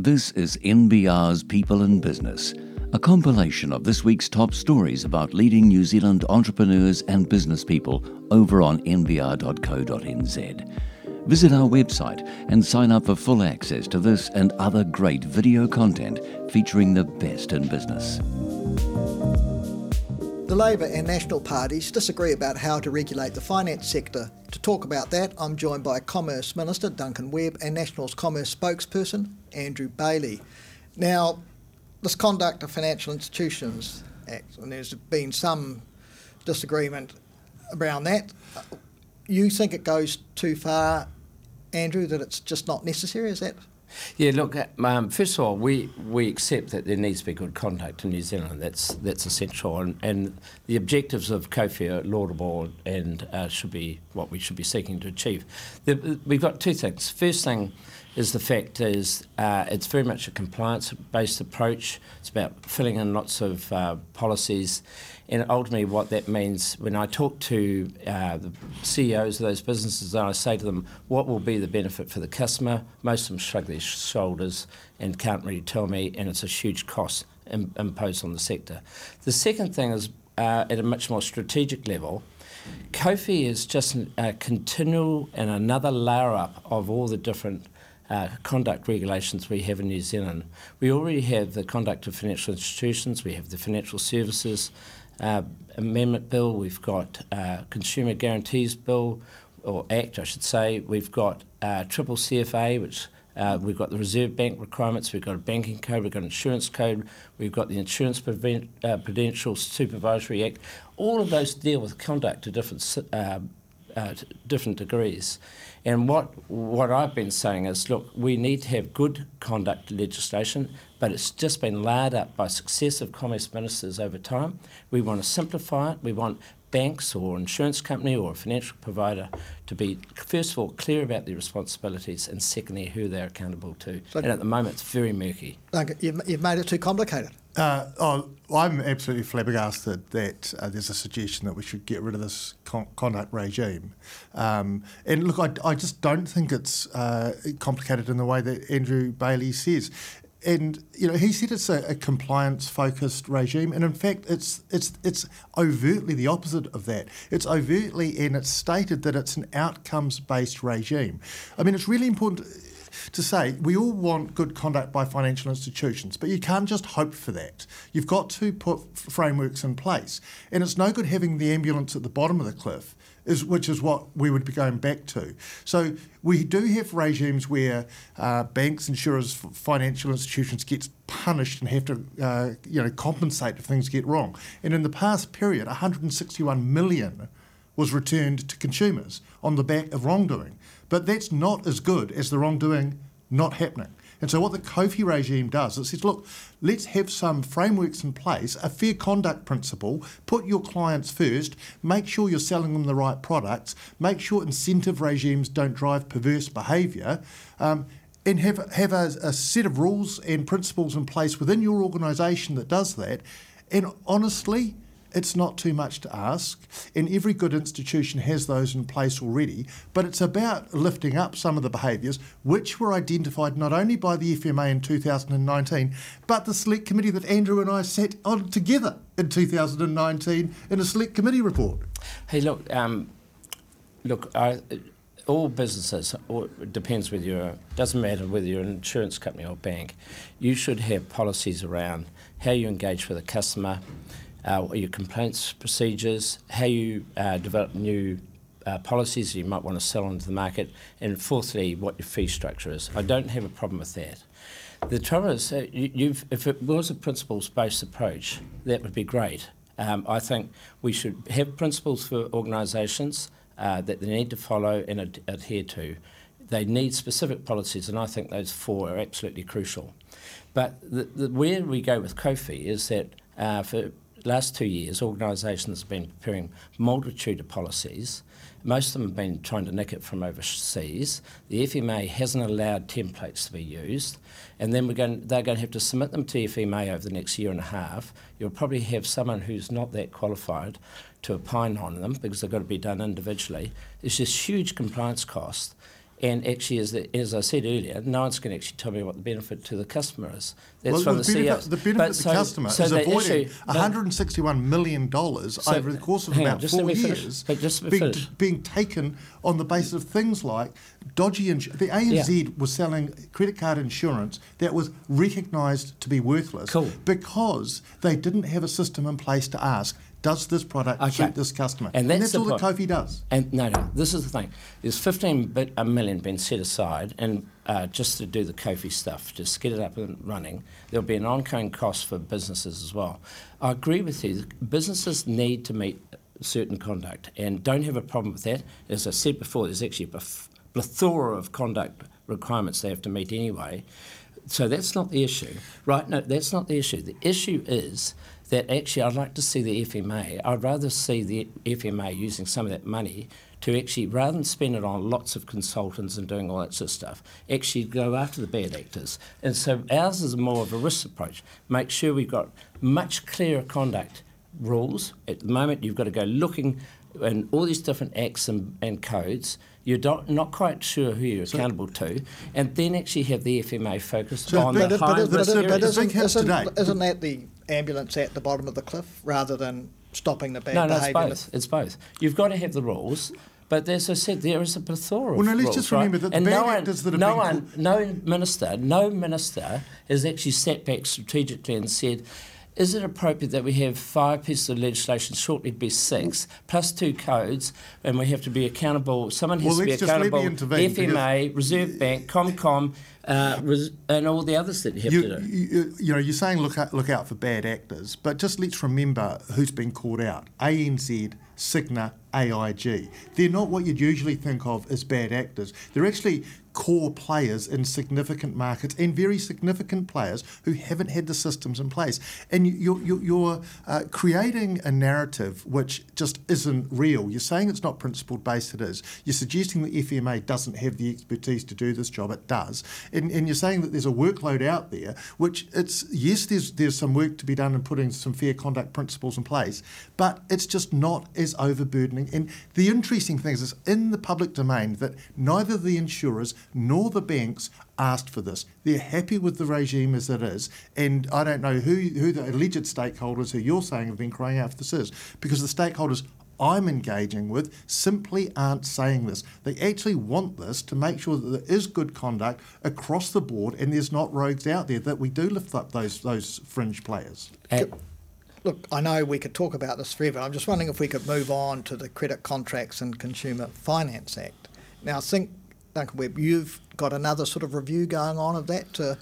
This is NBR's People in Business, a compilation of this week's top stories about leading New Zealand entrepreneurs and business people over on nbr.co.nz. Visit our website and sign up for full access to this and other great video content featuring the best in business. The Labor and National parties disagree about how to regulate the finance sector. To talk about that, I'm joined by Commerce Minister Duncan Webb and National's Commerce spokesperson Andrew Bayly. Now, this Conduct of Financial Institutions Act, and there's been some disagreement around that. You think it goes too far, Andrew, that it's just not necessary? Is that yeah, look. Um, first of all, we, we accept that there needs to be good conduct in New Zealand. That's that's essential, and, and the objectives of COFI are laudable and uh, should be what we should be seeking to achieve. The, we've got two things. First thing is the fact is uh, it's very much a compliance-based approach. It's about filling in lots of uh, policies, and ultimately what that means when I talk to uh, the CEOs of those businesses, I say to them, "What will be the benefit for the customer?" Most of them shrug their shoulders and can't really tell me, and it's a huge cost Im- imposed on the sector. The second thing is uh, at a much more strategic level. COFI is just a continual and another layer up of all the different uh, conduct regulations we have in New Zealand. We already have the conduct of financial institutions, we have the financial services uh, amendment bill, we've got uh, consumer guarantees bill, or act, I should say. We've got uh, triple CFA, which uh, we've got the Reserve Bank requirements, we've got a banking code, we've got an insurance code, we've got the Insurance uh, Prudential Supervisory Act. All of those deal with conduct to different, uh, different degrees. And what, what I've been saying is look, we need to have good conduct legislation, but it's just been laid up by successive commerce ministers over time. We want to simplify it. We want banks or insurance company or financial provider to be, first of all, clear about their responsibilities and secondly, who they're accountable to. And at the moment, it's very murky. You've made it too complicated. Uh, oh, I'm absolutely flabbergasted that uh, there's a suggestion that we should get rid of this con- conduct regime. Um, and look, I, I, just don't think it's uh, complicated in the way that Andrew Bayly says. And you know, he said it's a, a compliance-focused regime, and in fact, it's it's it's overtly the opposite of that. It's overtly, and it's stated that it's an outcomes-based regime. I mean, it's really important to say we all want good conduct by financial institutions, but you can't just hope for that. You've got to put frameworks in place. And it's no good having the ambulance at the bottom of the cliff, is, which is what we would be going back to. So we do have regimes where uh, banks, insurers, financial institutions get punished and have to uh, you know, compensate if things get wrong. And in the past period, 161 million was returned to consumers on the back of wrongdoing. But that's not as good as the wrongdoing not happening. And so, what the COFI regime does, it says, look, let's have some frameworks in place, a fair conduct principle, put your clients first, make sure you're selling them the right products, make sure incentive regimes don't drive perverse behaviour, um, and have, have a, a set of rules and principles in place within your organisation that does that. And honestly, it's not too much to ask, and every good institution has those in place already. But it's about lifting up some of the behaviours which were identified not only by the FMA in 2019, but the select committee that Andrew and I sat on together in 2019 in a select committee report. Hey, look, um, look, I, all businesses, it depends whether you're, doesn't matter whether you're an insurance company or bank, you should have policies around how you engage with a customer uh, your complaints procedures, how you uh, develop new uh, policies you might want to sell into the market, and fourthly, what your fee structure is. I don't have a problem with that. The trouble is, uh, you, if it was a principles-based approach, that would be great. Um, I think we should have principles for organisations uh, that they need to follow and ad- adhere to. They need specific policies, and I think those four are absolutely crucial. But the, the, where we go with COFI is that uh, for last two years, organisations have been preparing multitude of policies. Most of them have been trying to nick it from overseas. The FMA hasn't allowed templates to be used, and then we're going, they're going to have to submit them to FMA over the next year and a half. You'll probably have someone who's not that qualified to opine on them because they've got to be done individually. There's this huge compliance cost. And actually, as, the, as I said earlier, no one's going to actually tell me what the benefit to the customer is. That's well, from the, the, benefit, the benefit But to the so- customer so is the avoiding issue- $161 million So- over the course of on, about let four finish. years But just being, finish. being taken on the basis of things like dodgy insurance. The ANZ was selling credit card insurance that was recognised to be worthless Cool. because they didn't have a system in place to ask, does this product Okay. suit this customer? And that's the all that. COFI does. And no, no, this is the thing. There's 15 bit, a million been set aside, and uh, just to do the COFI stuff, just get it up and running. There'll be an ongoing cost for businesses as well. I agree with you. Businesses need to meet certain conduct, and don't have a problem with that. As I said before, there's actually a plethora of conduct requirements they have to meet anyway. So that's not the issue, right? No, that's not the issue. The issue is that actually I'd like to see the FMA. I'd rather see the FMA using some of that money to actually, rather than spend it on lots of consultants and doing all that sort of stuff, actually go after the bad actors. And so ours is more of a risk approach. Make sure we've got much clearer conduct rules. At the moment, you've got to go looking in all these different acts and, and codes. You're not, not quite sure who you're accountable to, and then actually have the FMA focused So on but- the but- high but- risk but- areas. but- isn't, isn't, isn't that the ambulance at the bottom of the cliff rather than stopping the bad No, no, it's behaviour? both. It's both. You've got to have the rules, but as I said, there is a plethora Well, of no, let's rules, just right? remember that the and bad no one, actors that have no been one, no minister, no minister has actually sat back strategically and said. Is it appropriate that we have five pieces of legislation, shortly be six, plus two codes, and we have to be accountable? Someone has Well, to be let's just let me accountable. intervene, FMA, Reserve Bank, Comcom, uh, res- and all the others that you have You, to do. you, you know, you're saying look out, look out for bad actors, but just let's remember who's been called out: ANZ, Cigna, AIG. They're not what you'd usually think of as bad actors. They're actually core players in significant markets and very significant players who haven't had the systems in place. And you- you're, you're, you're uh, creating a narrative which just isn't real. You're saying it's not principled based, it is. You're suggesting the FMA doesn't have the expertise to do this job, it does. And, and you're saying that there's a workload out there, which it's, yes, there's, there's some work to be done in putting some fair conduct principles in place, but it's just not as overburdening. And the interesting thing is, it's in the public domain that neither the insurers nor the banks asked for this. They're happy with the regime as it is, and I don't know who, who the alleged stakeholders who you're saying have been crying out for this is, because the stakeholders I'm engaging with simply aren't saying this. They actually want this to make sure that there is good conduct across the board and there's not rogues out there, that we do lift up those, those fringe players. Look, I know we could talk about this forever. I'm just wondering if we could move on to the Credit Contracts and Consumer Finance Act. Now, I think, Duncan Webb, you've got another sort of review going on of that to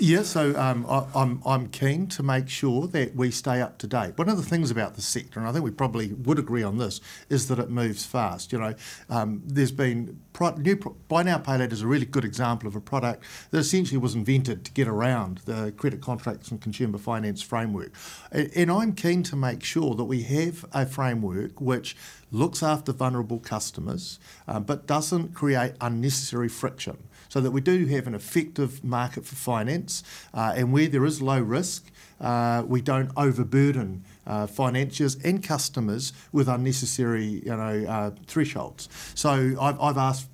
Yeah, so um, I, I'm, I'm keen to make sure that we stay up to date. One of the things about the sector, and I think we probably would agree on this, is that it moves fast. You know, um, there's been pro- new pro- buy now pay later is a really good example of a product that essentially was invented to get around the credit contracts and consumer finance framework. And, and I'm keen to make sure that we have a framework which looks after vulnerable customers, uh, but doesn't create unnecessary friction so that we do have an effective market for finance, uh, and where there is low risk, uh, we don't overburden uh, financiers and customers with unnecessary, you know, uh, thresholds. So I've, I've asked.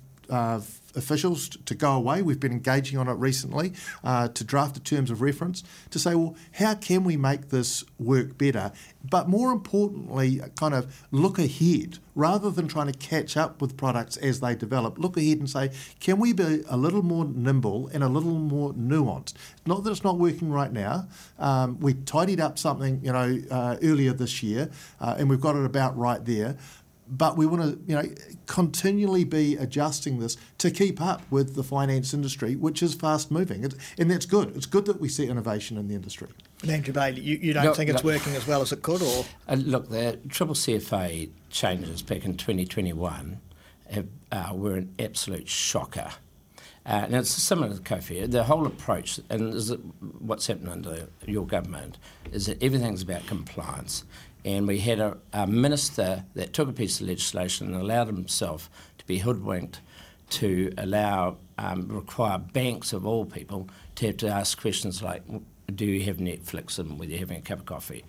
Uh, officials to go away. We've been engaging on it recently uh, to draft the terms of reference to say, well, how can we make this work better? But more importantly, kind of look ahead rather than trying to catch up with products as they develop. Look ahead and say, can we be a little more nimble and a little more nuanced? Not that it's not working right now. Um, we tidied up something, you know, uh, earlier this year, uh, and we've got it about right there but we want to, you know, continually be adjusting this to keep up with the finance industry, which is fast moving, it, and that's good. It's good that we see innovation in the industry. Andrew Bayly. You, you don't No, think it's no. working as well as it could, or Uh, look, the triple CFA changes back in 2021 have, uh, were an absolute shocker. Uh, now, it's similar to COFI. The whole approach, and this is what's happened under your government, is that everything's about compliance. And we had a, a minister that took a piece of legislation and allowed himself to be hoodwinked to allow, um, require banks of all people to have to ask questions like, do you have Netflix and whether you're having a cup of coffee?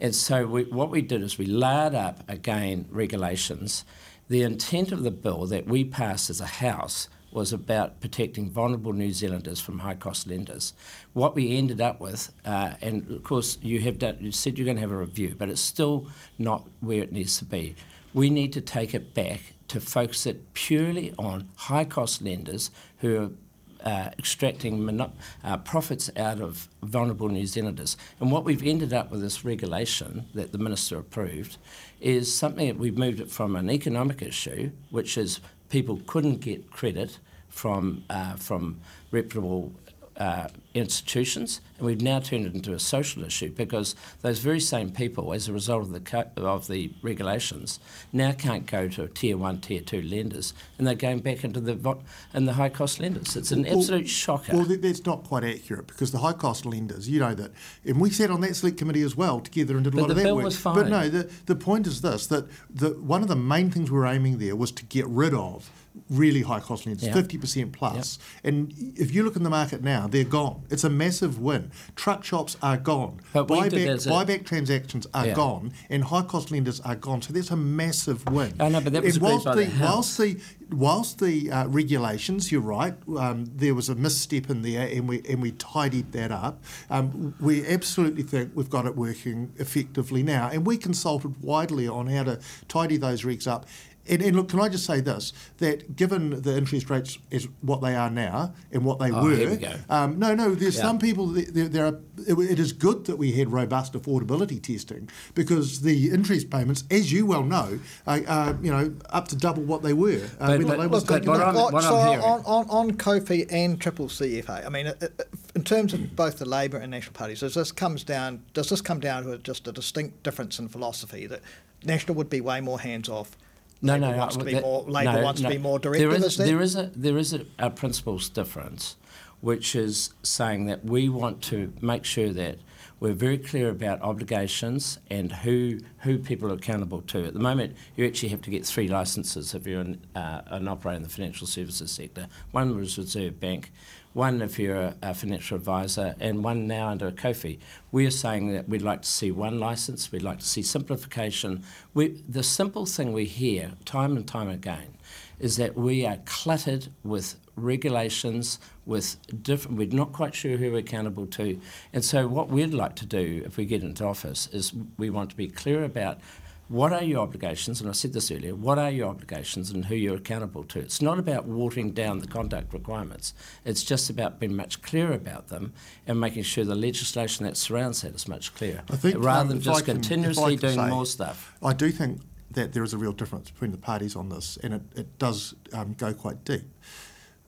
And so we, what we did is we layered up again regulations The intent of the bill that we passed as a House was about protecting vulnerable New Zealanders from high cost lenders. What we ended up with, uh, and of course you have done, you said you're going to have a review, but it's still not where it needs to be. We need to take it back to focus it purely on high cost lenders who are uh, extracting mono- uh, profits out of vulnerable New Zealanders. And what we've ended up with this regulation that the Minister approved is something that we've moved it from an economic issue, which is people couldn't get credit from, uh, from reputable uh, institutions, and we've now turned it into a social issue because those very same people, as a result of the co- of the regulations, now can't go to tier one, tier two lenders, and they're going back into the vo- and the high cost lenders. It's an Well- absolute shocker. Well, that's not quite accurate because the high cost lenders, you know that, and we sat on that select committee as well together and did a But lot of that bill work. was fine. But no, the, the point is this that the, one of the main things we were aiming there was to get rid of really high cost lenders, Yeah. 50% plus. And if you look in the market now, they're gone. It's a massive win. Truck shops are gone. But buyback, a- buyback transactions are Yeah. gone, and high cost lenders are gone. So that's a massive win. I know, but that was whilst the, the whilst the whilst the uh, regulations, you're right, um, there was a misstep in there, and we and we tidied that up. Um, we absolutely think we've got it working effectively now, and we consulted widely on how to tidy those regs up. And, and look, can I just say this? That given the interest rates is what they are now and what they Oh, were, here we go. um, no, no. There's Yeah. some people. There, there are. It, it is good that we had robust affordability testing because the interest payments, as you well know, are, are you know up to double what they were. uh, But- but they look, but what. I'm- what so I'm on, on, on COFI and Triple CFA, I mean, uh, uh, in terms of both the Labor and National parties, does this comes down? Does this come down to just a distinct difference in philosophy that National would be way more hands off? No, no, wants to be more. Labor no, wants no. to be more There directive. is, is that? there is a there is a, a principles difference, which is saying that we want to make sure that we're very clear about obligations and who who people are accountable to. At the moment, you actually have to get three licences if you're an, uh, an operator in the financial services sector. One was Reserve Bank, one if you're a, a financial advisor, and one now under a COFI. We are saying that we'd like to see one licence, we'd like to see simplification. We, the simple thing we hear time and time again is that we are cluttered with regulations, with different, we're not quite sure who we're accountable to. And so, what we'd like to do if we get into office is we want to be clear about what are your obligations, and I said this earlier, what are your obligations and who you're accountable to. It's not about watering down the conduct requirements, it's just about being much clearer about them and making sure the legislation that surrounds that is much clearer, I think, rather um, than just can- continuously doing say- more stuff. I do think that there is a real difference between the parties on this, and it, it does um, go quite deep.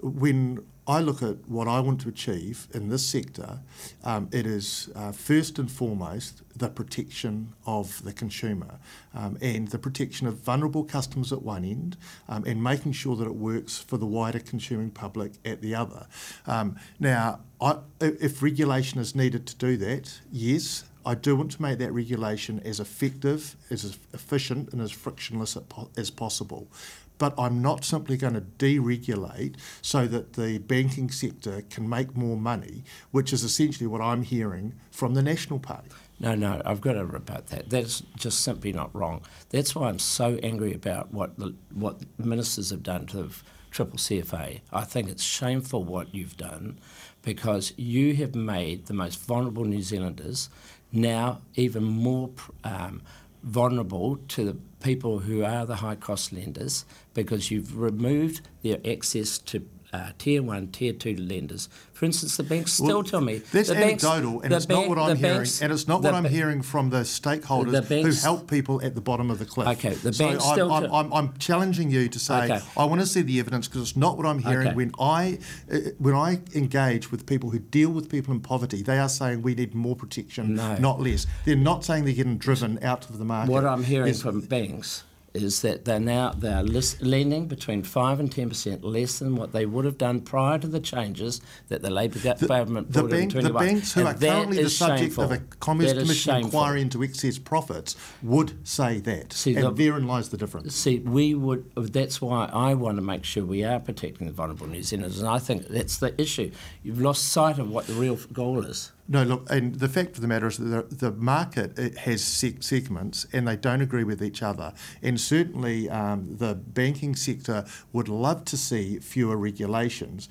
When I look at what I want to achieve in this sector, um, it is uh, first and foremost the protection of the consumer um, and the protection of vulnerable customers at one end um, and making sure that it works for the wider consuming public at the other. Um, now, I, if regulation is needed to do that, yes, I do want to make that regulation as effective, as efficient, and as frictionless as possible. But I'm not simply going to deregulate so that the banking sector can make more money, which is essentially what I'm hearing from the National Party. No, no, I've got to rebut that. That's just simply not wrong. That's why I'm so angry about what the, what ministers have done to the triple CFA. I think it's shameful what you've done because you have made the most vulnerable New Zealanders now even more um, vulnerable to the people who are the high cost lenders because you've removed their access to uh, tier one, tier two lenders. For instance, the banks still Well, tell me that's the banks- anecdotal, and it's not what I'm hearing, banks- and it's not what I'm ba- hearing from the stakeholders The banks- who help people at the bottom of the cliff. Okay, the so banks I'm, still I'm, tell- I'm, I'm challenging you to say Okay. I want to see the evidence because it's not what I'm hearing Okay. when I uh, when I engage with people who deal with people in poverty. They are saying we need more protection, No. not less. They're not saying they're getting driven out of the market. What I'm hearing from banks is that they're now they are lis- lending between five and ten percent less than what they would have done prior to the changes that the Labor go- government the, brought in bank, the banks who And are currently the subject of a shameful. Commerce That is Commission inquiry into excess profits would say that. See, and the- therein lies the difference. See, we would. That's why I want to make sure we are protecting the vulnerable New Zealanders, and I think that's the issue. You've lost sight of what the real goal is. No, look, and the fact of the matter is that the, the market it has segments and they don't agree with each other. And certainly um, the banking sector would love to see fewer regulations.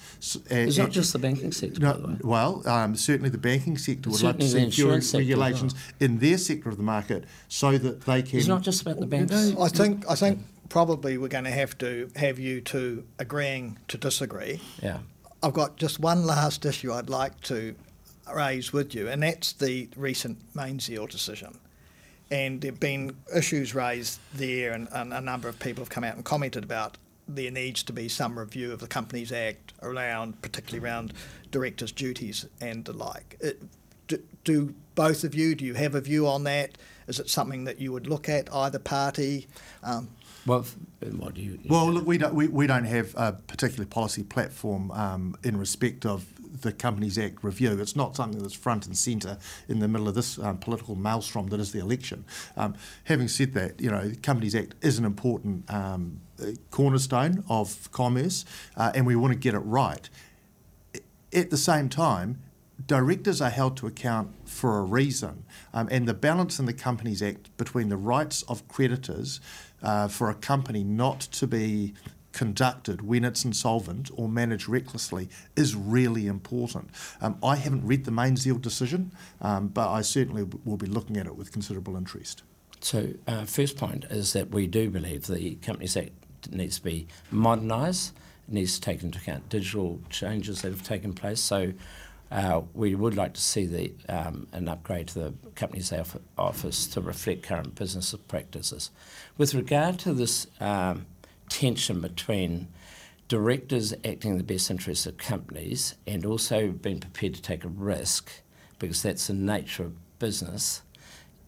It's not just the banking sector, no, Well, um, certainly the banking sector would love to see fewer regulations well. in their sector of the market so that they can. It's not just about the banks. I think, I think probably we're going to have to have you two agreeing to disagree. Yeah. I've got just one last issue I'd like to raise with you, and that's the recent Mainzeal decision. And there have been issues raised there, and, and, a number of people have come out and commented about there needs to be some review of the Companies Act around, particularly around directors' duties and the like. It, do, do, both of you, do you have a view on that? Is it something that you would look at, either party? Um, well, what do you? Well, look, we don't we, we don't have a particular policy platform um, in respect of the Companies Act review. It's not something that's front and centre in the middle of this um, political maelstrom that is the election. Um, having said that, you know, the Companies Act is an important um, cornerstone of commerce, uh, and we want to get it right. At the same time, directors are held to account for a reason, um, and the balance in the Companies Act between the rights of creditors uh, for a company not to be conducted when it's insolvent or managed recklessly is really important. Um, I haven't read the Mainzeal decision, um, but I certainly will be looking at it with considerable interest. So, uh, first point is that we do believe the Companies Act needs to be modernised, needs to take into account digital changes that have taken place. So, uh, we would like to see the, um, an upgrade to the Companies Act Office to reflect current business practices. With regard to this um, tension between directors acting in the best interests of companies and also being prepared to take a risk, because that's the nature of business,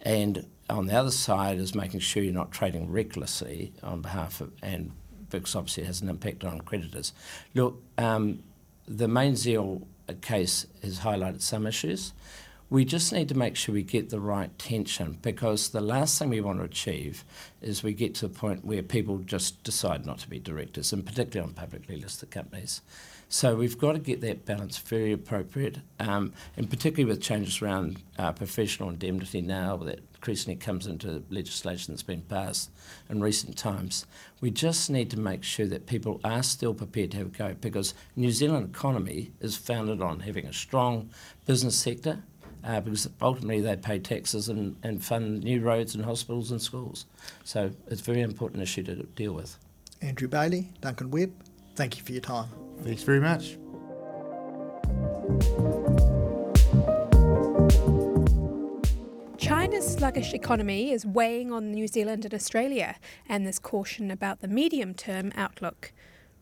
and on the other side is making sure you're not trading recklessly on behalf of, and because obviously has an impact on creditors. Look, um, the Mainzeal case has highlighted some issues. We just need to make sure we get the right tension because the last thing we want to achieve is we get to the point where people just decide not to be directors, and particularly on publicly listed companies. So we've got to get that balance very appropriate, um, and particularly with changes around uh, professional indemnity now that increasingly comes into legislation that's been passed in recent times. We just need to make sure that people are still prepared to have a go because New Zealand economy is founded on having a strong business sector uh, because ultimately they pay taxes and, and fund new roads and hospitals and schools. So it's a very important issue to deal with. Andrew Bayly, Duncan Webb, thank you for your time. Thanks very much. China's sluggish economy is weighing on New Zealand and Australia, and there's caution about the medium term outlook.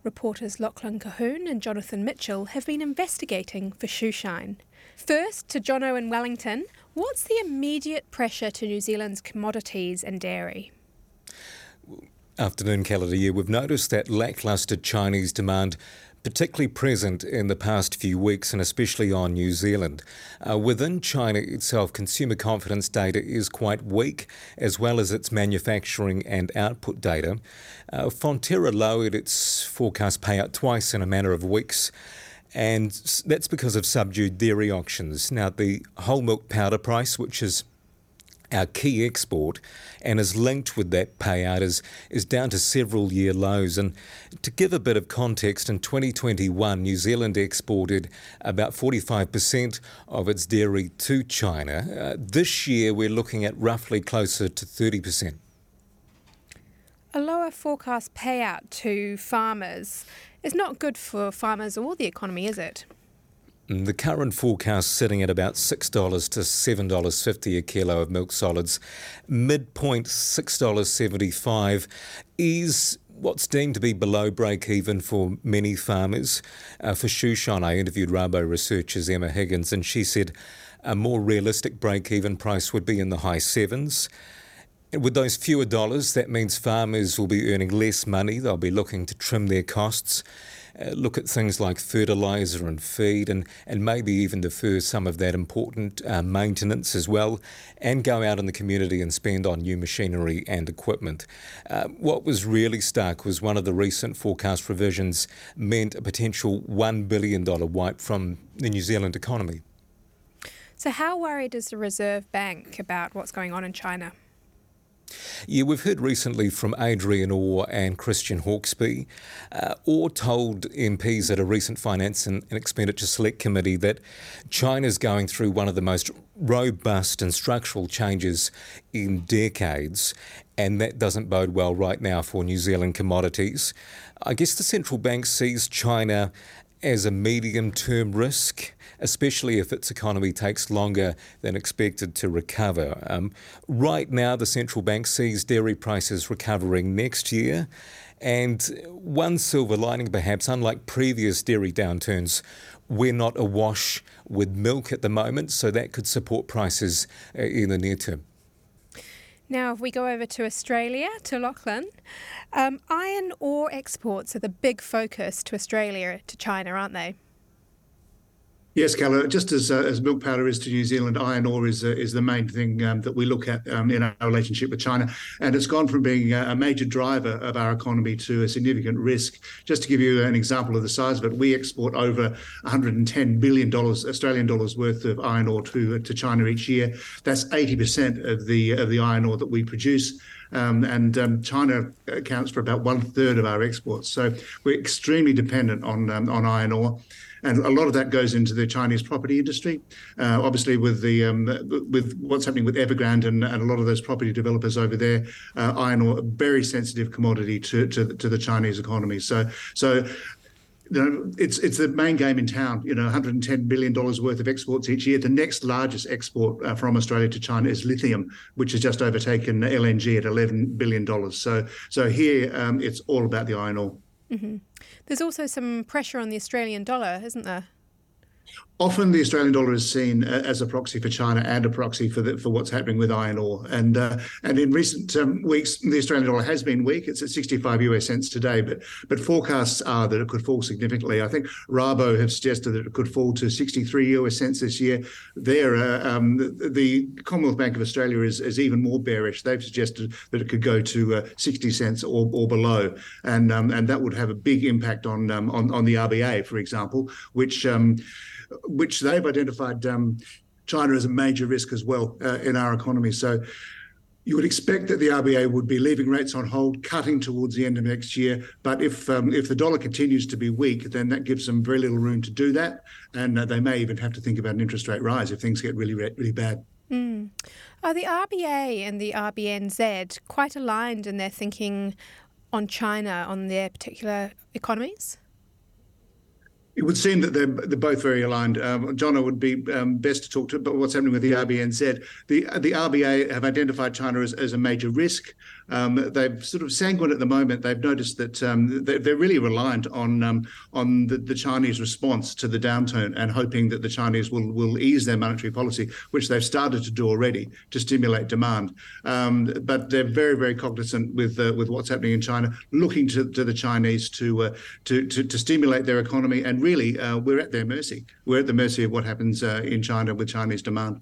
Reporters Lachlan Colquhoun and Jonathan Mitchell have been investigating for shoeshine. First, to Jono in Wellington, what's the immediate pressure to New Zealand's commodities and dairy? Afternoon, calendar year. We've noticed that lacklustre Chinese demand particularly present in the past few weeks and especially on New Zealand. Uh, within China itself, consumer confidence data is quite weak, as well as its manufacturing and output data. Uh, Fonterra lowered its forecast payout twice in a matter of weeks. And that's because of subdued dairy auctions. Now, the whole milk powder price, which is our key export and is linked with that payout is, is down to several year lows. And to give a bit of context, in 2021, New Zealand exported about 45% of its dairy to China. Uh, this year, we're looking at roughly closer to 30%. A lower forecast payout to farmers is not good for farmers or the economy, is it? The current forecast sitting at about $6 to $7.50 a kilo of milk solids. Midpoint $6.75 is what's deemed to be below break even for many farmers. Uh, for Shoeshine, I interviewed Rabo researchers Emma Higgins, and she said a more realistic break even price would be in the high sevens. With those fewer dollars, that means farmers will be earning less money. They'll be looking to trim their costs uh, look at things like fertiliser and feed, and, and maybe even defer some of that important uh, maintenance as well, and go out in the community and spend on new machinery and equipment. Uh, what was really stark was one of the recent forecast revisions meant a potential $1 billion wipe from the New Zealand economy. So, how worried is the Reserve Bank about what's going on in China? Yeah, we've heard recently from Adrian Orr and Christian Hawkesby. Uh, Orr told MPs at a recent Finance and, and Expenditure Select Committee that China's going through one of the most robust and structural changes in decades, and that doesn't bode well right now for New Zealand commodities. I guess the central bank sees China as a medium term risk especially if its economy takes longer than expected to recover. Um, right now, the central bank sees dairy prices recovering next year. And one silver lining, perhaps, unlike previous dairy downturns, we're not awash with milk at the moment, so that could support prices uh, in the near term. Now, if we go over to Australia, to Lachlan, um, iron ore exports are the big focus to Australia, to China, aren't they? Yes, Keller. Just as uh, as milk powder is to New Zealand, iron ore is uh, is the main thing um, that we look at um, in our relationship with China, and it's gone from being a major driver of our economy to a significant risk. Just to give you an example of the size of it, we export over 110 billion dollars Australian dollars worth of iron ore to to China each year. That's 80% of the of the iron ore that we produce. Um, and um, China accounts for about one third of our exports. So we're extremely dependent on um, on iron ore and a lot of that goes into the Chinese property industry. Uh, obviously, with the um, with what's happening with Evergrande and, and a lot of those property developers over there, uh, iron ore, a very sensitive commodity to, to to the Chinese economy. So so you know, it's it's the main game in town. You know, 110 billion dollars worth of exports each year. The next largest export uh, from Australia to China is lithium, which has just overtaken LNG at 11 billion dollars. So so here um, it's all about the iron ore. Mm-hmm. There's also some pressure on the Australian dollar, isn't there? Often the Australian dollar is seen uh, as a proxy for China and a proxy for the, for what's happening with iron ore. And uh, and in recent um, weeks, the Australian dollar has been weak. It's at 65 US cents today, but but forecasts are that it could fall significantly. I think Rabo have suggested that it could fall to 63 US cents this year. There, uh, um, the, the, Commonwealth Bank of Australia is, is even more bearish. They've suggested that it could go to uh, 60 cents or, or below, and um, and that would have a big impact on um, on on the RBA, for example, which um, which they've identified um, China as a major risk as well uh, in our economy. So you would expect that the RBA would be leaving rates on hold, cutting towards the end of next year. But if um, if the dollar continues to be weak, then that gives them very little room to do that, and uh, they may even have to think about an interest rate rise if things get really really bad. Mm. Are the RBA and the RBNZ quite aligned in their thinking on China on their particular economies? It would seem that they're, they're both very aligned. Um, John, it would be um, best to talk to about what's happening with the RBNZ. The the RBA have identified China as, as a major risk. Um, they've sort of sanguine at the moment. They've noticed that um, they're, they're, really reliant on um, on the, the, Chinese response to the downturn and hoping that the Chinese will will ease their monetary policy, which they've started to do already to stimulate demand. Um, but they're very very cognizant with uh, with what's happening in China, looking to, to the Chinese to, uh, to, to to stimulate their economy. And really, uh, we're at their mercy. We're at the mercy of what happens uh, in China with Chinese demand.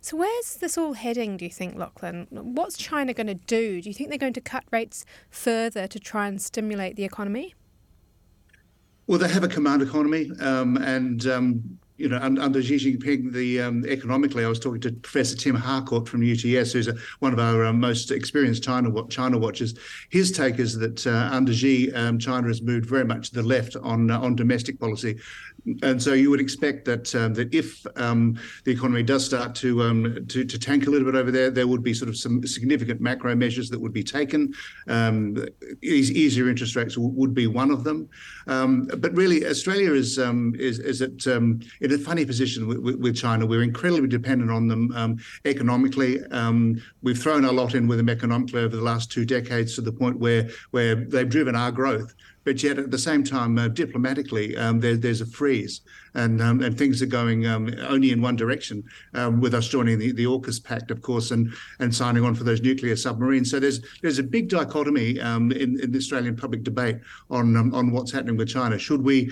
So, where's this all heading, do you think, Lachlan? What's China going to do? Do you think they're going to cut rates further to try and stimulate the economy? Well, they have a command economy, um, and um, you know, under Xi Jinping, the um, economically, I was talking to Professor Tim Harcourt from UTS, who's a, one of our um, most experienced China China watchers. His take is that uh, under Xi, um, China has moved very much to the left on uh, on domestic policy, and so you would expect that um, that if um, the economy does start to, um, to, to tank a little bit over there, there would be sort of some significant macro measures that would be taken. Um, easier interest rates would be one of them. Um, but really, Australia is um, is is at in a funny position with, with, China. We're incredibly dependent on them economically. we've thrown a lot in with them economically over the last two decades to the point where where they've driven our growth but yet at the same time, uh, diplomatically, um, there, there's a freeze, and um, and things are going um, only in one direction. Um, with us joining the, the AUKUS Pact, of course, and and signing on for those nuclear submarines. So there's there's a big dichotomy um, in, in the Australian public debate on um, on what's happening with China. Should we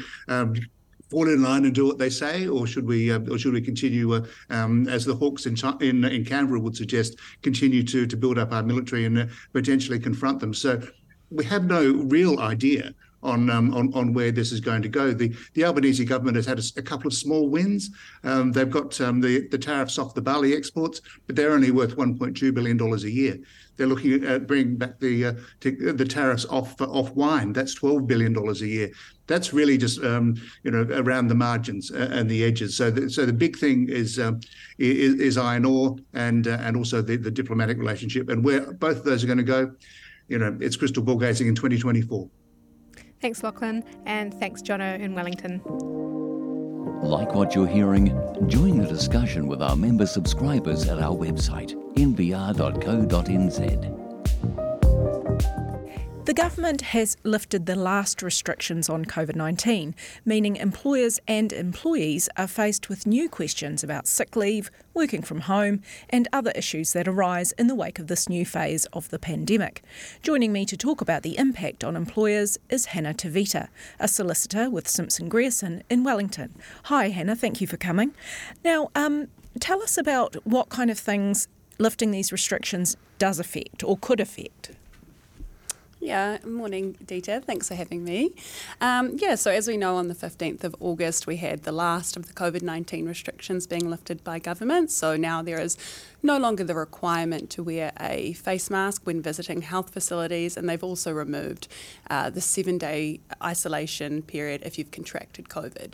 fall in line and do what they say, or should we, uh, or should we continue, uh, um, as the Hawks in, in in Canberra would suggest, continue to to build up our military and uh, potentially confront them? So we have no real idea on, um, on on where this is going to go. The the Albanese government has had a, a couple of small wins. Um, they've got um, the the tariffs off the barley exports, but they're only worth 1.2 billion dollars a year. They're looking at bringing back the uh, the tariffs off off wine. That's 12 billion dollars a year. That's really just um, you know around the margins and the edges. So the, so the big thing is um, is, is, iron ore and uh, and also the, the diplomatic relationship and where both of those are going to go. You know, it's crystal ball gazing in 2024. Thanks, Lachlan, and thanks, Jono in Wellington. Like what you're hearing? Join the discussion with our member subscribers at our website, nbr.co.nz. The government has lifted the last restrictions on COVID 19, meaning employers and employees are faced with new questions about sick leave, working from home, and other issues that arise in the wake of this new phase of the pandemic. Joining me to talk about the impact on employers is Hannah Tavita, a solicitor with Simpson Grierson in Wellington. Hi, Hannah, thank you for coming. Now, um, tell us about what kind of things lifting these restrictions does affect or could affect. Yeah, morning, Dita. Thanks for having me. Um, yeah, so as we know, on the 15th of August, we had the last of the COVID 19 restrictions being lifted by government. So now there is no longer the requirement to wear a face mask when visiting health facilities, and they've also removed uh, the seven day isolation period if you've contracted COVID.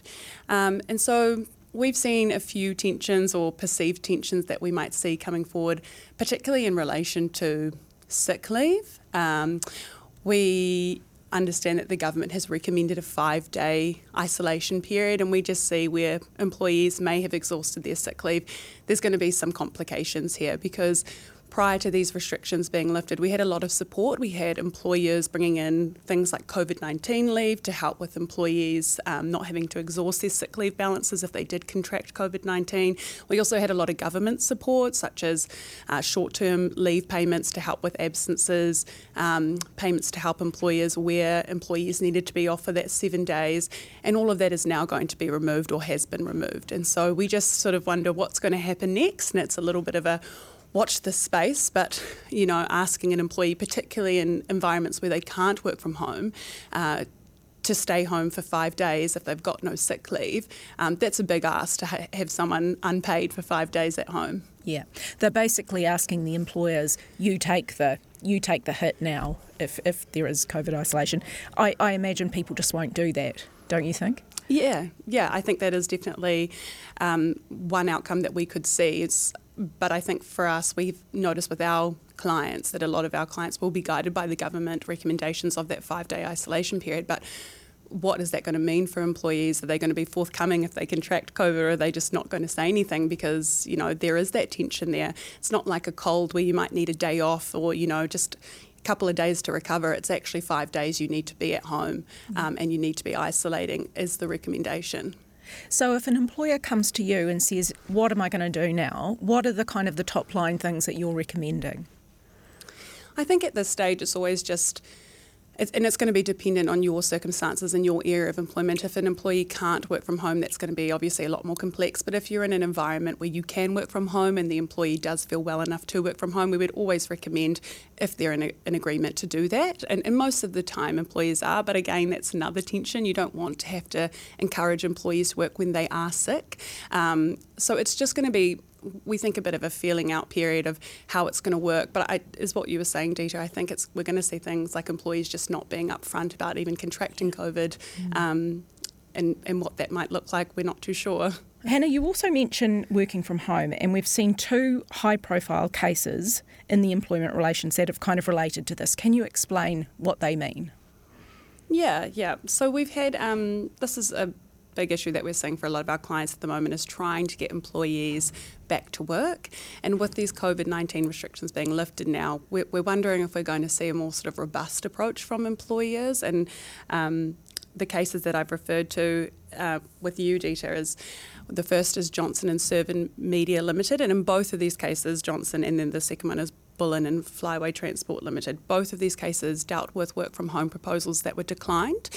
Um, and so we've seen a few tensions or perceived tensions that we might see coming forward, particularly in relation to sick leave. Um, we understand that the government has recommended a five day isolation period, and we just see where employees may have exhausted their sick leave. There's going to be some complications here because prior to these restrictions being lifted, we had a lot of support. We had employers bringing in things like COVID 19 leave to help with employees um, not having to exhaust their sick leave balances if they did contract COVID 19. We also had a lot of government support, such as uh, short term leave payments to help with absences, um, payments to help employers where employees needed to be off for that seven days. And all of that is now going to be removed or has been removed. And so we just sort of wonder what's going to happen next. And it's a little bit of a watch this space, but you know, asking an employee, particularly in environments where they can't work from home, uh, to stay home for five days if they've got no sick leave, um, that's a big ask to ha- have someone unpaid for five days at home. Yeah, they're basically asking the employers, you take the you take the hit now if if there is COVID isolation. I, I imagine people just won't do that, don't you think? Yeah, yeah, I think that is definitely um, one outcome that we could see. It's but I think for us, we've noticed with our clients that a lot of our clients will be guided by the government recommendations of that five day isolation period. But what is that going to mean for employees? Are they going to be forthcoming if they contract COVID, or are they just not going to say anything because you know there is that tension there? It's not like a cold where you might need a day off or you know just couple of days to recover. It's actually five days you need to be at home mm-hmm. um, and you need to be isolating is the recommendation. So if an employer comes to you and says, "What am I going to do now?" What are the kind of the top line things that you're recommending? I think at this stage it's always just it's, and it's going to be dependent on your circumstances and your area of employment. If an employee can't work from home, that's going to be obviously a lot more complex. But if you're in an environment where you can work from home and the employee does feel well enough to work from home, we would always recommend if they're in a, an agreement to do that. And, and most of the time, employers are. But again, that's another tension. You don't want to have to encourage employees to work when they are sick. Um, so it's just going to be we think a bit of a feeling out period of how it's going to work. But I, is what you were saying, Dita. I think it's we're going to see things like employees just not being upfront about even contracting COVID, mm. um, and and what that might look like. We're not too sure. Hannah, you also mentioned working from home, and we've seen two high profile cases in the employment relations that have kind of related to this. Can you explain what they mean? Yeah, yeah. So we've had um, this is a big issue that we're seeing for a lot of our clients at the moment is trying to get employees back to work. And with these COVID 19 restrictions being lifted now, we're, we're, wondering if we're going to see a more sort of robust approach from employers. And um, the cases that I've referred to uh, with you, Dita, is the first is Johnson and Servan Media Limited, and in both of these cases, Johnson, and then the second one is Bullen and Flyway Transport Limited. Both of these cases dealt with work from home proposals that were declined,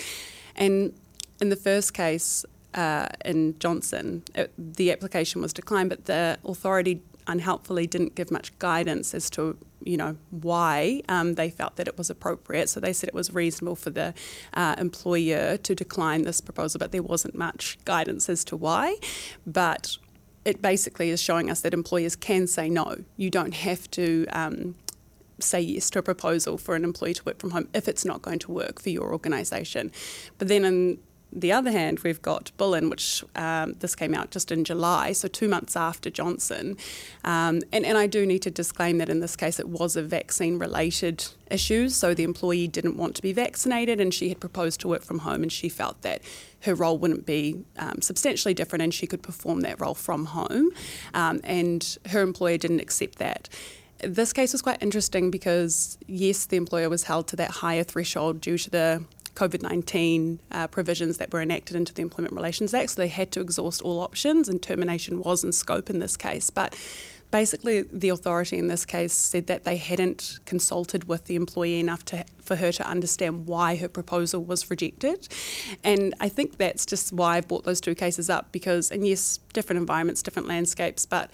and in the first case, uh, in Johnson, it, the application was declined, but the authority unhelpfully didn't give much guidance as to you know, why um, they felt that it was appropriate. So they said it was reasonable for the uh, employer to decline this proposal, but there wasn't much guidance as to why. But it basically is showing us that employers can say no. You don't have to um, say yes to a proposal for an employee to work from home if it's not going to work for your organisation. But then in the other hand, we've got Bullen, which um, this came out just in July, so two months after Johnson. Um, and, and I do need to disclaim that in this case it was a vaccine related issue. So the employee didn't want to be vaccinated and she had proposed to work from home and she felt that her role wouldn't be um, substantially different and she could perform that role from home. Um, and her employer didn't accept that this case was quite interesting because, yes, the employer was held to that higher threshold due to the COVID 19 uh, provisions that were enacted into the Employment Relations Act. So they had to exhaust all options, and termination was in scope in this case. But basically, the authority in this case said that they hadn't consulted with the employee enough to, for her to understand why her proposal was rejected. And I think that's just why I've brought those two cases up because, and yes, different environments, different landscapes, but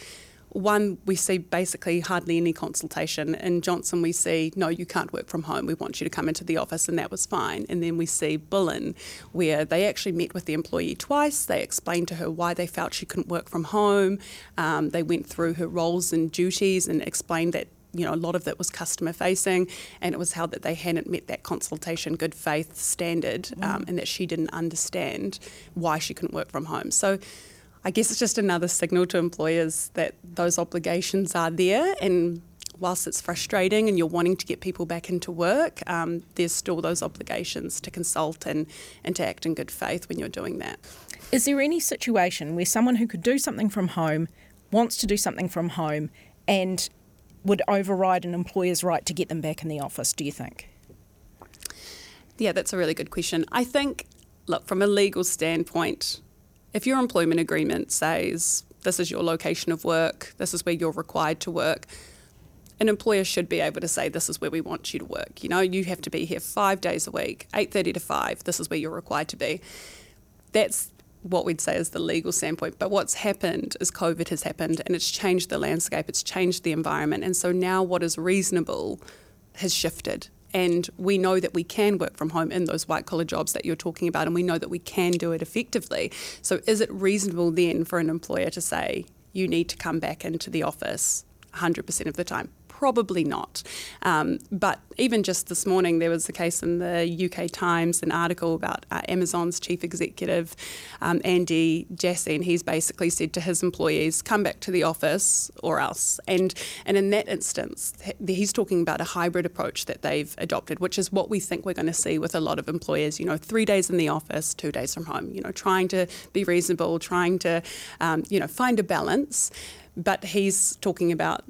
one, we see basically hardly any consultation. In Johnson, we see, no, you can't work from home. We want you to come into the office, and that was fine. And then we see Bullen, where they actually met with the employee twice. They explained to her why they felt she couldn't work from home. Um, they went through her roles and duties and explained that you know, a lot of that was customer facing, and it was held that they hadn't met that consultation good faith standard, um, mm. and that she didn't understand why she couldn't work from home. So I guess it's just another signal to employers that those obligations are there and whilst it's frustrating and you're wanting to get people back into work, um, there's still those obligations to consult and, and to act in good faith when you're doing that. Is there any situation where someone who could do something from home wants to do something from home and would override an employer's right to get them back in the office, do you think? Yeah, that's a really good question. I think, look, from a legal standpoint, if your employment agreement says this is your location of work, this is where you're required to work, an employer should be able to say this is where we want you to work. You know, you have to be here five days a week, 8.30 to 5, this is where you're required to be. That's what we'd say is the legal standpoint. But what's happened is COVID has happened and it's changed the landscape, it's changed the environment. And so now what is reasonable has shifted and we know that we can work from home in those white collar jobs that you're talking about, and we know that we can do it effectively. So, is it reasonable then for an employer to say, you need to come back into the office 100% of the time? Probably not. Um, but even just this morning, there was a case in the UK Times, an article about uh, Amazon's chief executive, um, Andy Jassy, and he's basically said to his employees, come back to the office or else. And, and in that instance, he's talking about a hybrid approach that they've adopted, which is what we think we're going to see with a lot of employers, you know, three days in the office, two days from home, you know, trying to be reasonable, trying to, um, you know, find a balance but he's talking about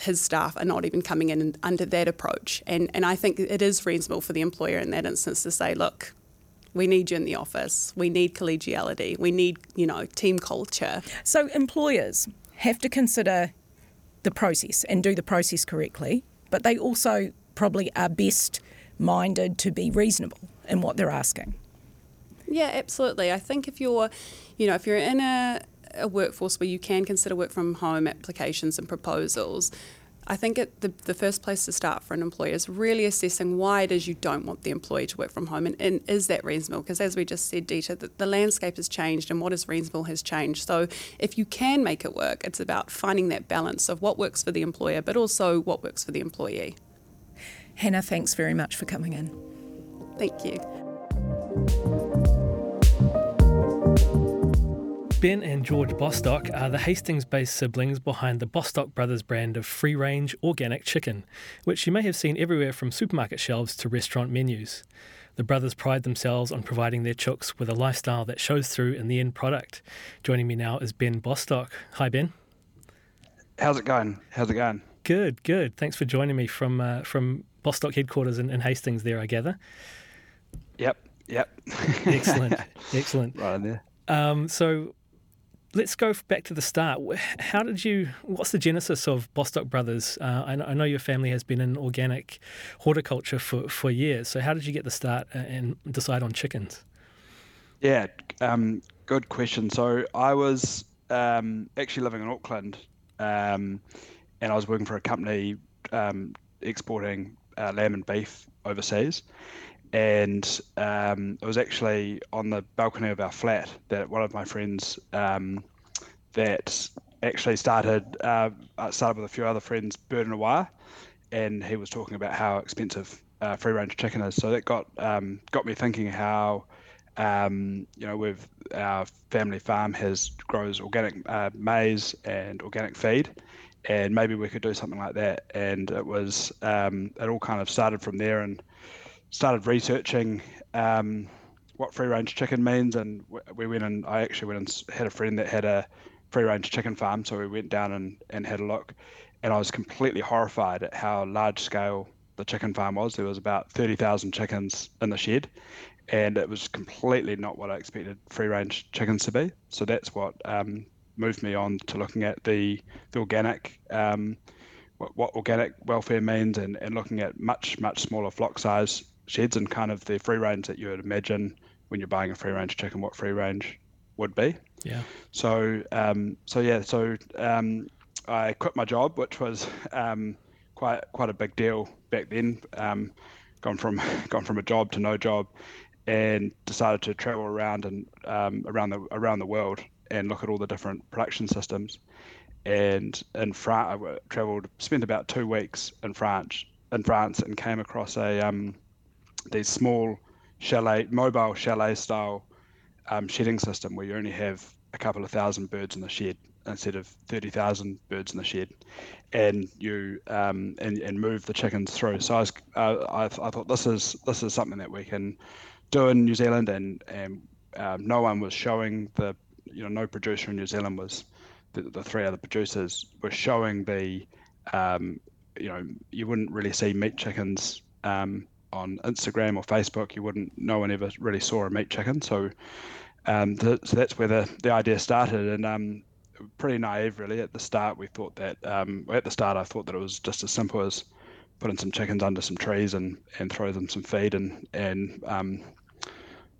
his staff are not even coming in under that approach. And, and I think it is reasonable for the employer in that instance to say, look, we need you in the office. We need collegiality. We need, you know, team culture. So employers have to consider the process and do the process correctly, but they also probably are best minded to be reasonable in what they're asking. Yeah, absolutely. I think if you're, you know, if you're in a a workforce where you can consider work from home applications and proposals, I think it, the, the first place to start for an employer is really assessing why it is you don't want the employee to work from home and, and is that reasonable? Because as we just said, Dita, the, the landscape has changed and what is reasonable has changed. So if you can make it work, it's about finding that balance of what works for the employer but also what works for the employee. Hannah, thanks very much for coming in. Thank you. Ben and George Bostock are the Hastings based siblings behind the Bostock Brothers brand of free range organic chicken, which you may have seen everywhere from supermarket shelves to restaurant menus. The brothers pride themselves on providing their chooks with a lifestyle that shows through in the end product. Joining me now is Ben Bostock. Hi, Ben. How's it going? How's it going? Good, good. Thanks for joining me from uh, from Bostock headquarters in, in Hastings. There, I gather. Yep, yep. excellent, excellent. Right in there. Um, so, let's go back to the start. How did you? What's the genesis of Bostock Brothers? Uh, I, know your family has been in organic horticulture for, for years. So how did you get the start and decide on chickens? Yeah, um, good question. So I was um, actually living in Auckland, um, and I was working for a company um, exporting uh, lamb and beef overseas. And um, it was actually on the balcony of our flat that one of my friends um, that actually started uh, started with a few other friends and a wire, and he was talking about how expensive uh, free range chicken is. So that got um, got me thinking how um, you know with our family farm has grows organic uh, maize and organic feed, and maybe we could do something like that. And it was um, it all kind of started from there and started researching. Um, what free range chicken means, and we went and I actually went and had a friend that had a free range chicken farm, so we went down and, and had a look, and I was completely horrified at how large scale the chicken farm was. There was about thirty thousand chickens in the shed, and it was completely not what I expected free range chickens to be. So that's what um, moved me on to looking at the the organic. Um, what, what organic welfare means and, and looking at much much smaller flock size sheds and kind of the free range that you would imagine when you're buying a free range chicken what free range would be. Yeah. So um, so yeah, so um, I quit my job, which was um, quite quite a big deal back then. Um, gone from gone from a job to no job, and decided to travel around and um, around the around the world and look at all the different production systems. And in France, I travelled, spent about two weeks in France, in France, and came across a um, these small chalet, mobile chalet style um, shedding system where you only have a couple of thousand birds in the shed instead of 30,000 birds in the shed. And you um, and, and move the chickens through. So I, was, uh, I, I, thought this is this is something that we can do in New Zealand and and um, no one was showing the you know no producer in New Zealand was the, the three other producers were showing the um, you know you wouldn't really see meat chickens um, on Instagram or Facebook, you wouldn't. No one ever really saw a meat chicken. So, um, th- so that's where the, the idea started. And um, pretty naive, really. At the start, we thought that. Um, at the start, I thought that it was just as simple as putting some chickens under some trees and, and throw them some feed and and um,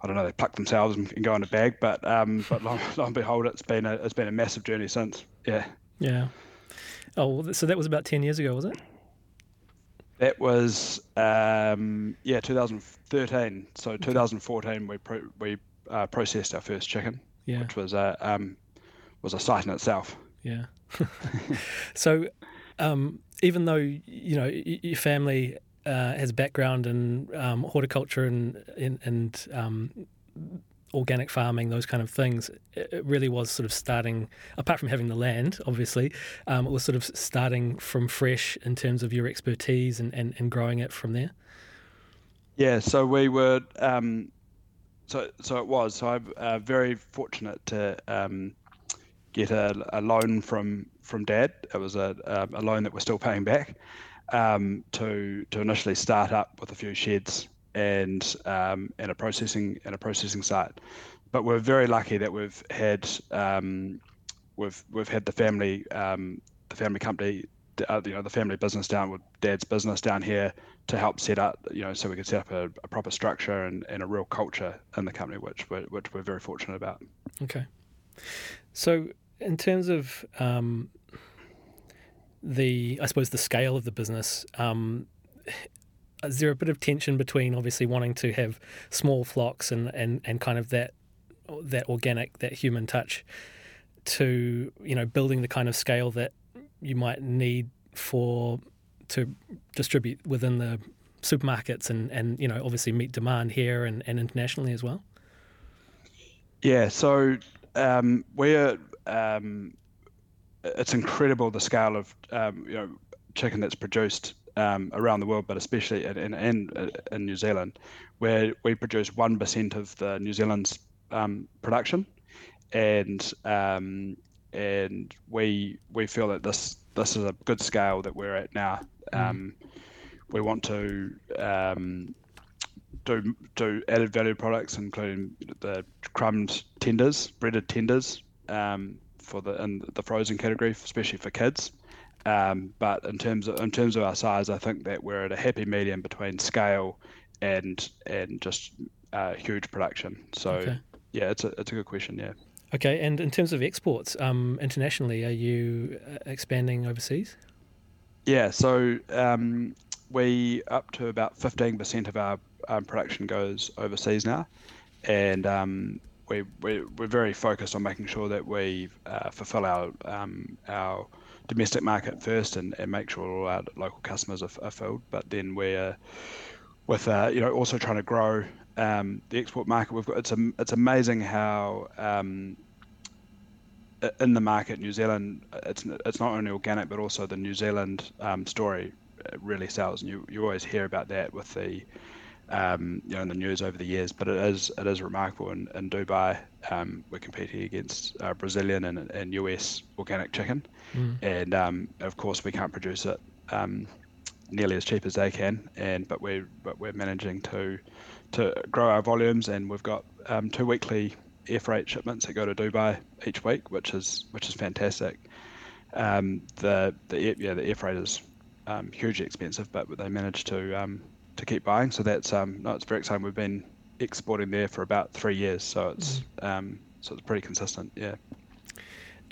I don't know, they pluck themselves and, and go in a bag. But um, but long, long and behold, it's been a it's been a massive journey since. Yeah. Yeah. Oh, so that was about ten years ago, was it? That was um, yeah, 2013. So 2014, we pro- we uh, processed our first chicken, yeah. which was a um, was a sight in itself. Yeah. so, um, even though you know your family uh, has background in um, horticulture and and, and um, organic farming, those kind of things, it really was sort of starting, apart from having the land, obviously, um, it was sort of starting from fresh in terms of your expertise and, and, and growing it from there? Yeah, so we were, um, so so it was. So I'm uh, very fortunate to um, get a, a, loan from from Dad. It was a, um, a loan that we're still paying back um, to to initially start up with a few sheds and um, and a processing and a processing site. But we're very lucky that we've had um, we've we've had the family um, the family company uh, you know the family business down with dad's business down here to help set up you know so we could set up a, a proper structure and, and a real culture in the company which we're, which we're very fortunate about. Okay, so in terms of um, the I suppose the scale of the business. Um, is there a bit of tension between obviously wanting to have small flocks and, and, and kind of that that organic, that human touch to, you know, building the kind of scale that you might need for to distribute within the supermarkets and, and you know, obviously meet demand here and, and internationally as well? Yeah, so um, we're um, it's incredible the scale of um, you know chicken that's produced um, around the world, but especially in, in, in, in New Zealand, where we produce 1% of the New Zealand's um, production. And um, and we we feel that this this is a good scale that we're at now. Mm. we want to um, do do added value products, including the crumbed tenders, breaded tenders um, for the in the frozen category, especially for kids. Um, but in terms of in terms of our size, I think that we're at a happy medium between scale and and just uh, huge production. So okay. yeah, it's a it's a good question. Yeah. Okay, and in terms of exports, um, internationally, are you uh, expanding overseas? Yeah, so um, we up to about 15% of our um, production goes overseas now, and um, we, we we're very focused on making sure that we uh, fulfil our um, our domestic market first and, and make sure all our local customers are, are filled. But then we're with uh, you know also trying to grow um, the export market. We've got it's it's amazing how um, in the market, New Zealand, it's it's not only organic but also the New Zealand um, story really sells, and you, you always hear about that with the um, you know in the news over the years. But it is it is remarkable. In, in Dubai, um, we're competing against uh, Brazilian and, and US organic chicken, mm. and um, of course we can't produce it um, nearly as cheap as they can. And but we're but we're managing to to grow our volumes, and we've got um, two weekly air freight shipments that go to Dubai each week, which is which is fantastic. Um, the the air, yeah the air freight is um, hugely expensive, but they manage to um, to keep buying. So that's um, no, it's very exciting. We've been exporting there for about three years, so it's mm. um, so it's pretty consistent. Yeah.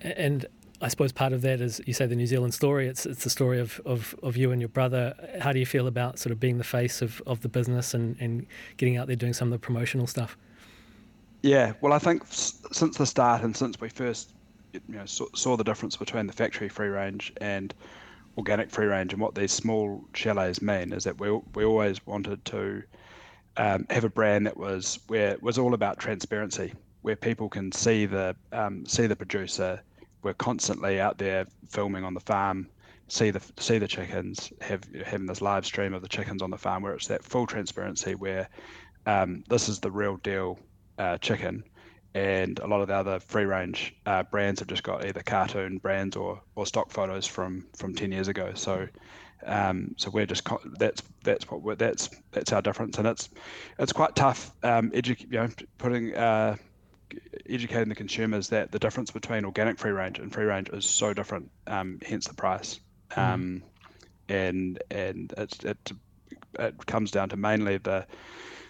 And I suppose part of that is you say the New Zealand story. It's it's the story of, of, of you and your brother. How do you feel about sort of being the face of, of the business and, and getting out there doing some of the promotional stuff? Yeah, well, I think since the start and since we first you know saw, saw the difference between the factory free range and organic free range and what these small chalets mean is that we we always wanted to um, have a brand that was where was all about transparency, where people can see the um, see the producer. We're constantly out there filming on the farm, see the see the chickens, have having this live stream of the chickens on the farm, where it's that full transparency, where um, this is the real deal uh, chicken, and a lot of the other free range uh, brands have just got either cartoon brands or, or stock photos from from 10 years ago. So um, so we're just that's that's what we're, that's that's our difference, and it's it's quite tough. Um, edu- you know, putting uh, educating the consumers that the difference between organic free range and free range is so different. Um, hence the price, mm. um, and and it's, it it comes down to mainly the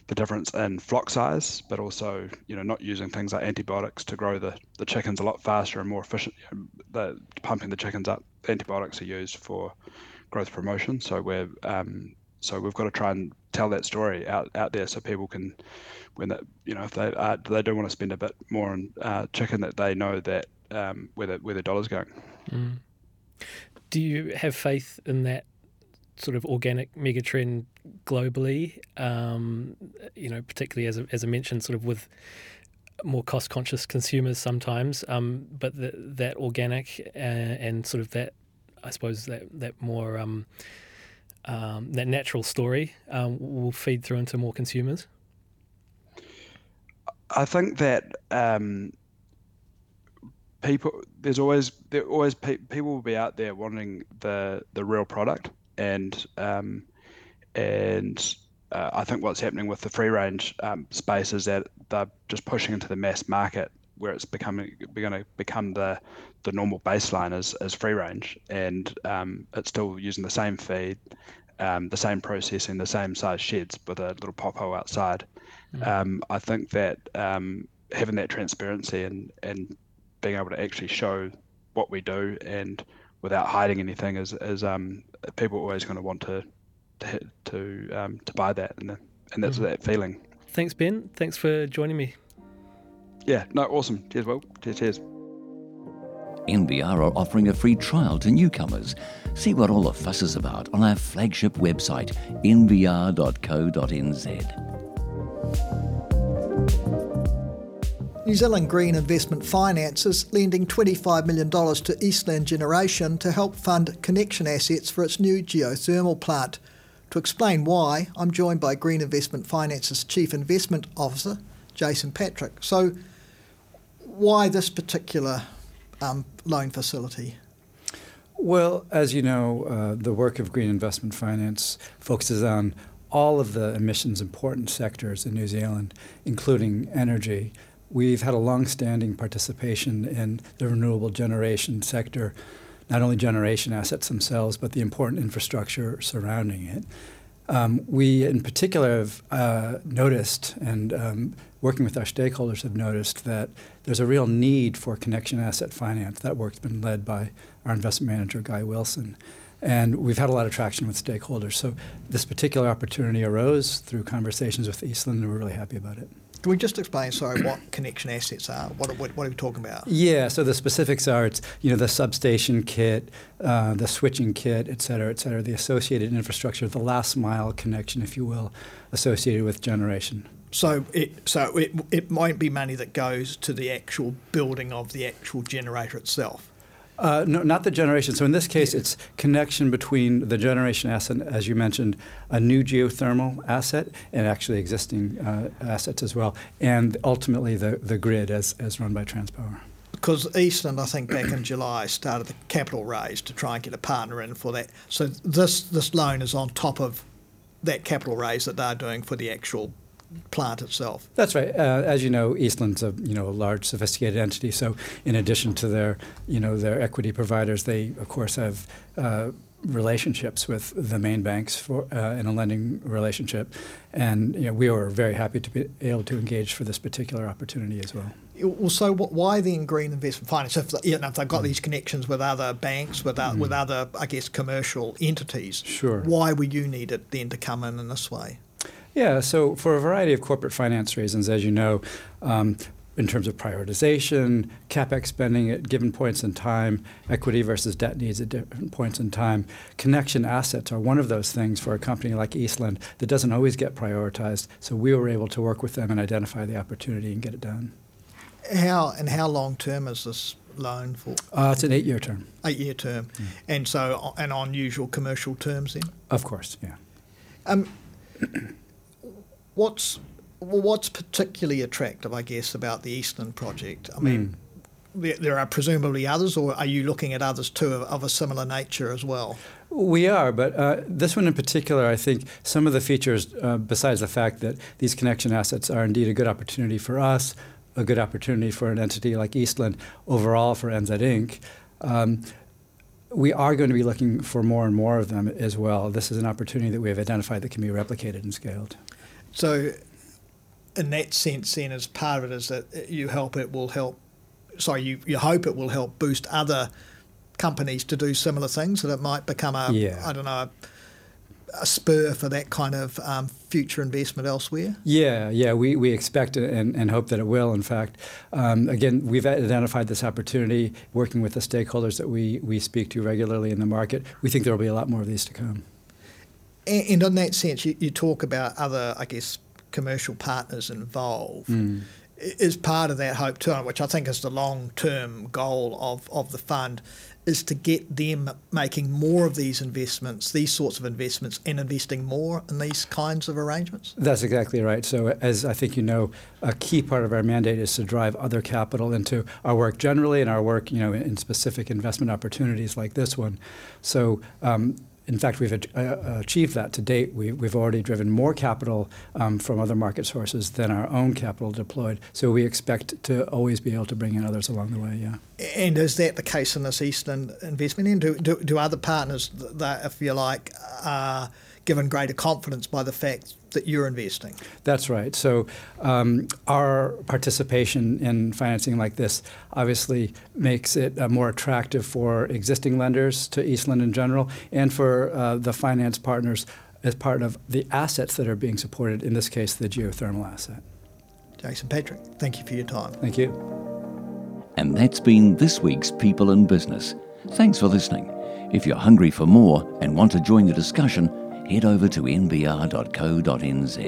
the difference in flock size, but also you know not using things like antibiotics to grow the, the chickens a lot faster and more efficient. The pumping the chickens up, antibiotics are used for growth promotion. So we're um, so we've got to try and tell that story out, out there so people can when that you know if they uh, they do want to spend a bit more on uh, chicken that they know that um, where the where the dollar's going. Mm. Do you have faith in that sort of organic megatrend globally. Um, you know, particularly as as I mentioned, sort of with more cost conscious consumers sometimes. Um, but the, that organic uh, and sort of that, I suppose that that more um, um that natural story um, will feed through into more consumers. I think that um, people there's always there always pe- people will be out there wanting the the real product and um, and uh, I think what's happening with the free range um, space is that they're just pushing into the mass market where it's becoming going to become the the normal baseline as, as free range, and um, it's still using the same feed, um, the same processing, the same size sheds with a little popo outside. Mm-hmm. Um, I think that um, having that transparency and and being able to actually show what we do and without hiding anything is is um, people are always going to want to to to, um, to buy that and and that's mm-hmm. that feeling. Thanks, Ben. Thanks for joining me. Yeah, no, awesome. Cheers, Will. Cheers, cheers. NBR are offering a free trial to newcomers. See what all the fuss is about on our flagship website, nbr.co.nz. New Zealand Green Investment Finance is lending $25 million to Eastland Generation to help fund connection assets for its new geothermal plant. To explain why, I'm joined by Green Investment Finance's Chief Investment Officer, Jason Patrick. So, why this particular um, loan facility? Well, as you know, uh, the work of Green Investment Finance focuses on all of the emissions important sectors in New Zealand, including energy. We've had a long-standing participation in the renewable generation sector, not only generation assets themselves, but the important infrastructure surrounding it. Um, we, in particular, have uh, noticed, and um, working with our stakeholders, have noticed that there's a real need for connection asset finance. That work's been led by our investment manager, Guy Wilson. And we've had a lot of traction with stakeholders. So this particular opportunity arose through conversations with Eastland, and we're really happy about it. Can we just explain, sorry, what connection assets are? What, what, what, are we talking about? Yeah, so the specifics are it's you know the substation kit, uh, the switching kit, et cetera, et cetera, the associated infrastructure, the last mile connection, if you will, associated with generation. So it so it, it might be money that goes to the actual building of the actual generator itself. Uh, no, not the generation. So in this case, it's connection between the generation asset, as you mentioned, a new geothermal asset, and actually existing uh, assets as well, and ultimately the, the grid as, as run by Transpower. Because Eastland, I think back in July, started the capital raise to try and get a partner in for that. So this this loan is on top of that capital raise that they're doing for the actual plant itself. That's right. Uh, as you know, Eastland's a you know a large, sophisticated entity. So in addition to their you know their equity providers, they of course have. Uh, relationships with the main banks for uh, in a lending relationship, and you know, we were very happy to be able to engage for this particular opportunity as well. Well, so why then green investment finance? If, you know, if they've got mm. these connections with other banks, with, mm. with other, I guess, commercial entities, sure. why would you need it then to come in in this way? Yeah, so for a variety of corporate finance reasons, as you know, um, in terms of prioritization, capex spending at given points in time, equity versus debt needs at different points in time. Connection assets are one of those things for a company like Eastland that doesn't always get prioritized. So we were able to work with them and identify the opportunity and get it done. How and how long term is this loan for? Uh, it's an eight-year term. Eight-year term, mm. and so and on usual commercial terms then. Of course, yeah. Um, what's well, what's particularly attractive, I guess, about the Eastland project? I mean, mm. there, are presumably others, or are you looking at others too of, of a similar nature as well? We are, but uh, this one in particular, I think some of the features, uh, besides the fact that these connection assets are indeed a good opportunity for us, a good opportunity for an entity like Eastland, overall for NZ Inc. Um, we are going to be looking for more and more of them as well. This is an opportunity that we have identified that can be replicated and scaled. So, in that sense, then, as part of it is that you help it will help. Sorry, you, you hope it will help boost other companies to do similar things, that it might become a yeah. I don't know. A, a spur for that kind of um, future investment elsewhere? Yeah, yeah, we, we expect and, and hope that it will. In fact, um, again, we've identified this opportunity working with the stakeholders that we, we speak to regularly in the market. We think there will be a lot more of these to come. And, in that sense, you, you talk about other, I guess, commercial partners involved. Mm. Is part of that hope too, which I think is the long term goal of, of the fund, is to get them making more of these investments, these sorts of investments, and investing more in these kinds of arrangements? That's exactly right. So, as I think you know, a key part of our mandate is to drive other capital into our work generally and our work, you know, in specific investment opportunities like this one. So, um, in fact, we've uh, achieved that to date. We, have already driven more capital um, from other market sources than our own capital deployed. So we expect to always be able to bring in others along the way. Yeah. And is that the case in this Eastland investment? And do, do, do other partners that, if you like, are given greater confidence by the fact that you're investing. That's right. So um, our participation in financing like this obviously makes it uh, more attractive for existing lenders to Eastland in general and for uh, the finance partners as part of the assets that are being supported, in this case, the geothermal asset. Jason Patrick, thank you for your time. Thank you. And that's been this week's People in Business. Thanks for listening. If you're hungry for more and want to join the discussion, head over to nbr.co.nz.